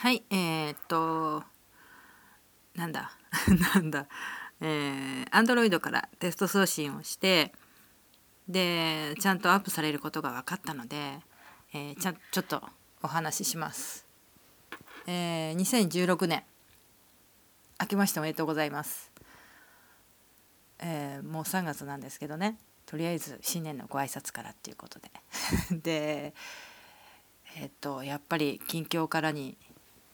はい えー、っとなんだなんだえー、Android からテスト送信をしてでちゃんとアップされることが分かったので、えー、ちゃちょっとお話しします。えー、2016年明けましておめでとうございます。えー、もう3月なんですけどねとりあえず新年のご挨拶からっていうことで でえっとやっぱり近況からに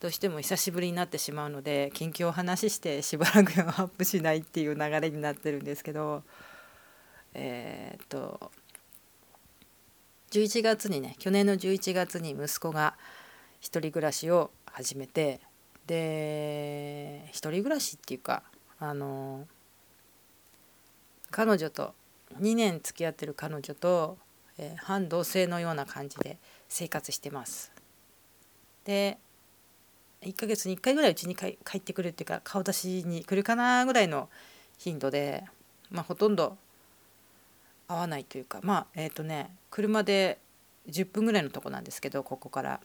どうしても久しぶりになってしまうので近況を話してしばらくアップしないっていう流れになってるんですけどえー、っと11月にね去年の11月に息子が1人暮らしを始めてで1人暮らしっていうかあの彼女と2年付き合ってる彼女と、えー、半同棲のような感じで生活してます。で1ヶ月に1回ぐらいうちに帰ってくるっていうか顔出しに来るかなぐらいの頻度で、まあ、ほとんど会わないというかまあえっ、ー、とね車で10分ぐらいのとこなんですけどここから。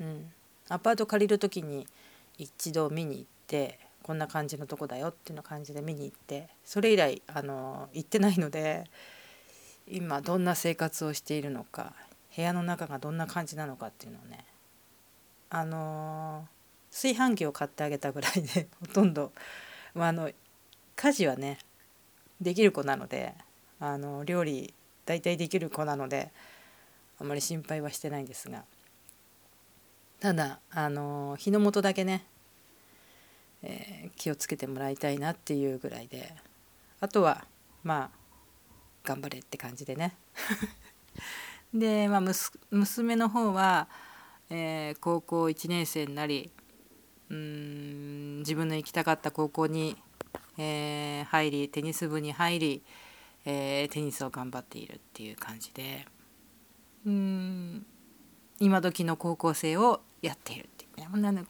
うん、アパート借りる時に一度見に行ってこんな感じのとこだよっていうの感じで見に行ってそれ以来あの行ってないので今どんな生活をしているのか部屋の中がどんな感じなのかっていうのをねあの炊飯器を買ってあげたぐらいで ほとんど、まあ、あの家事はねできる子なのであの料理大体できる子なのであまり心配はしてないんですが。ただあの日の元だけね、えー、気をつけてもらいたいなっていうぐらいで。あとはまあ頑張れって感じでね。で、まあ、娘の方はえー、高校1年生になりうん自分の行きたかった高校に、えー、入りテニス部に入り、えー、テニスを頑張っているっていう感じでうん今時の高校生をやっているっていう。ね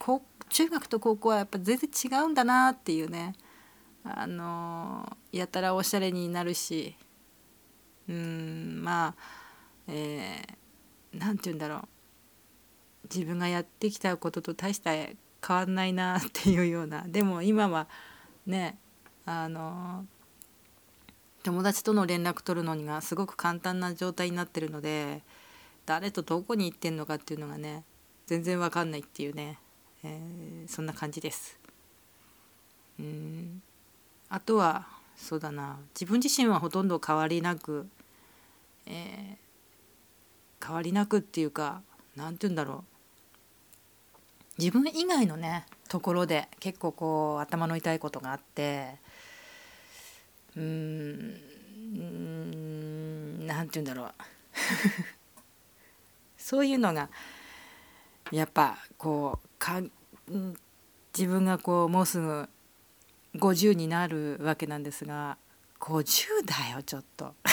中学と高校はやっぱ全然違うんだなっていうね。あのやたらおしゃれになるしうんまあえー、なんて言うんだろう。自分がやってきたことと大した変わんないなっていうような。でも今はねあの友達との連絡取るのにがすごく簡単な状態になってるので誰とどこに行ってんのかっていうのがね全然わかんないっていうね、えー、そんな感じです。うん。あとはそうだな。自分自身はほとんど変わりなく、えー、変わりなくっていうか何て言うんだろう。自分以外のねところで結構こう頭の痛いことがあってうーん何て言うんだろう。そういうのがやっぱこうか自分がこうもうすぐ50になるわけなんですが50だよちょっと。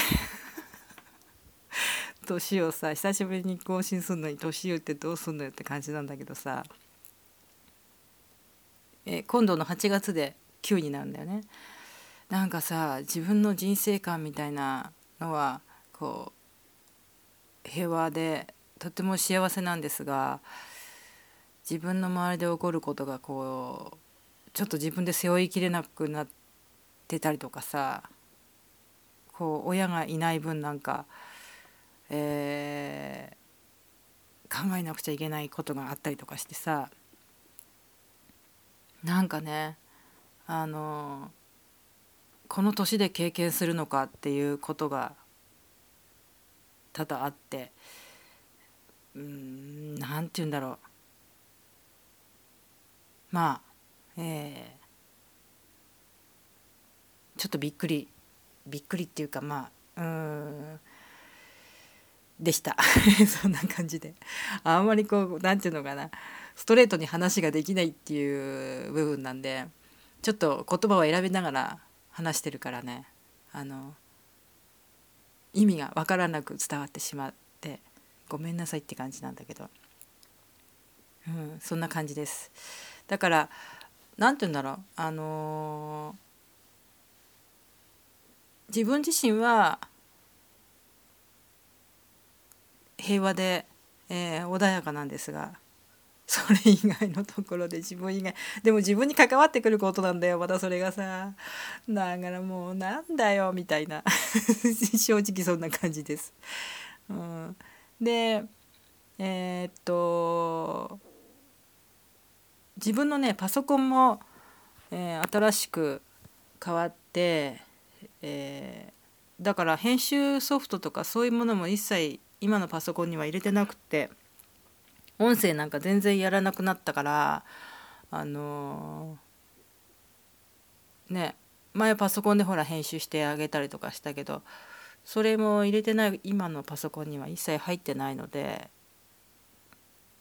年をさ久しぶりに更新するのに年言ってどうすんのよって感じなんだけどさ。えー、今度の8月で9になるんだよね。なんかさ自分の人生観みたいなのはこう平和でとても幸せなんですが自分の周りで起こることがこうちょっと自分で背負いきれなくなってたりとかさこう親がいない分なんか、えー、考えなくちゃいけないことがあったりとかしてさなんかねあのこの年で経験するのかっていうことが多々あってうんなんて言うんだろう。まあえー、ちょっとびっくりびっくりっていうかまあうん。でした。そんな感じで。あんまりこうなんていうのかな。ストレートに話ができないっていう部分なんでちょっと言葉を選びながら話してるからね。あの意味が分からなく伝わってしまってごめんなさいって感じなんだけど、うん、そんな感じです。だから何て言うんだろう。あのー、自分自身は平和で、えー、穏やかなんですがそれ以外のところで自分以外でも自分に関わってくることなんだよまたそれがさ。だからもうなんだよみたいな。正直そんな感じです。うん、でえー、っと自分のねパソコンも、えー、新しく変わって、えー、だから編集ソフトとかそういうものも一切今のパソコンには入れてなくて。音声なんか全然やらなくなったからあのー、ね前パソコンでほら編集してあげたりとかしたけどそれも入れてない今のパソコンには一切入ってないので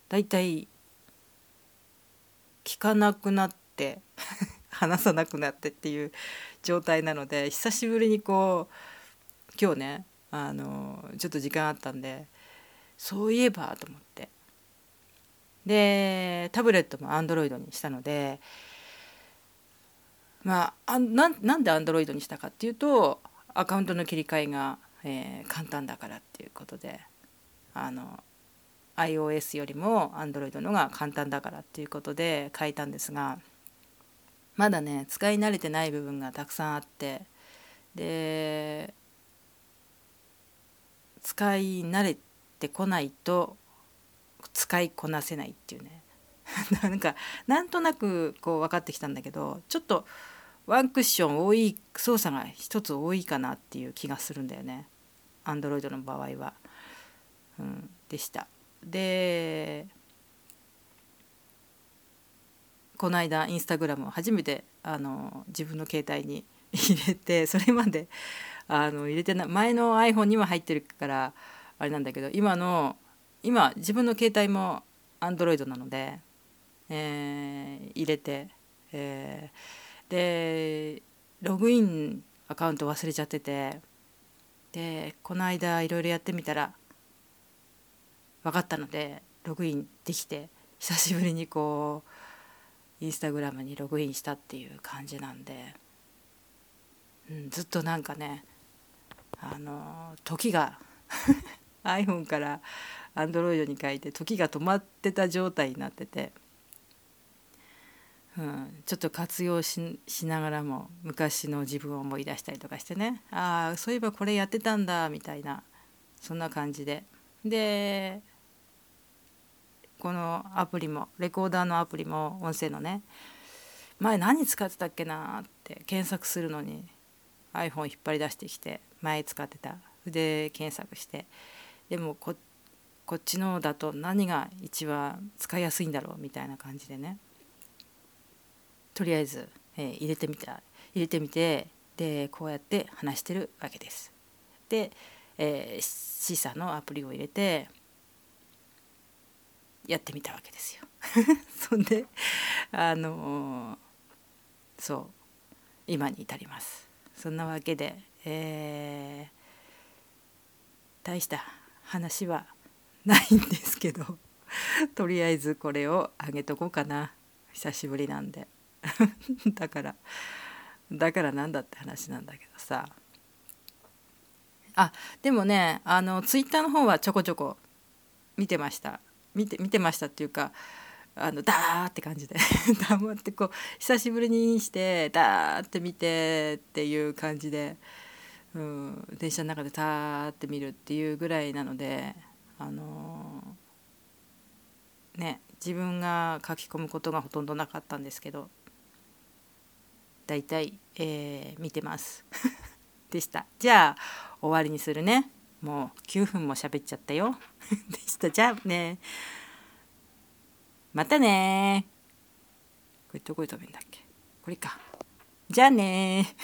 だいたい聞かなくなって 話さなくなってっていう状態なので久しぶりにこう今日ねあのちょっと時間あったんでそういえばと思って。でタブレットも Android にしたのでまあなんなんで Android にしたかっていうとアカウントの切り替えが、えー、簡単だからっていうことであの iOS よりも Android のが簡単だからっていうことで変えたんですがまだね使い慣れてない部分がたくさんあってで使い慣れてこないと使いこなせないっていうね なんかなんとなくこう分かってきたんだけどちょっとワンクッション多い操作が一つ多いかなっていう気がするんだよねアンドロイドの場合は。うん、でした。でこの間インスタグラムを初めてあの自分の携帯に 入れてそれまであの入れてない前の iPhone には入ってるからあれなんだけど今の今自分の携帯も Android なので、えー、入れて、えー、でログインアカウント忘れちゃっててでこの間いろいろやってみたら分かったのでログインできて久しぶりにこうインスタグラムにログインしたっていう感じなんで、うん、ずっとなんかねあの時が iPhone からアンドロイドに書いて時が止まってた状態になってて、うん、ちょっと活用しながらも昔の自分を思い出したりとかしてね。ああそういえばこれやってたんだみたいなそんな感じで。でこのアプリもレコーダーのアプリも音声のね前何使ってたっけなって検索するのに iPhone 引っ張り出してきて前使ってた筆検索してでもこっちのだと何が一番使いやすいんだろうみたいな感じでねとりあえず、えー、入れてみた入れてみてでこうやって話してるわけです。で、えー、示唆のアプリを入れてやってみたわけですよ。そんであのー、そう今に至ります。そんなわけで、えー、大した話はないんですけど とりあえずこれをあげとこうかな。久しぶりなんで。だからだからなんだって話なんだけどさ。あでもねあのツイッターの方はちょこちょこ見てました。見て見てましたっていうかあのダーって感じで。黙ってこう久しぶりにしてダーって見てっていう感じで、うん、電車の中でターって見るっていうぐらいなのであのー、ね自分が書き込むことがほとんどなかったんですけどだいたい、えー、見てます。でした。じゃあ終わりにするね。もう9分も喋っちゃったよ。でした。じゃあね。またね。これどこで食べるんだっけ？これか。じゃあね。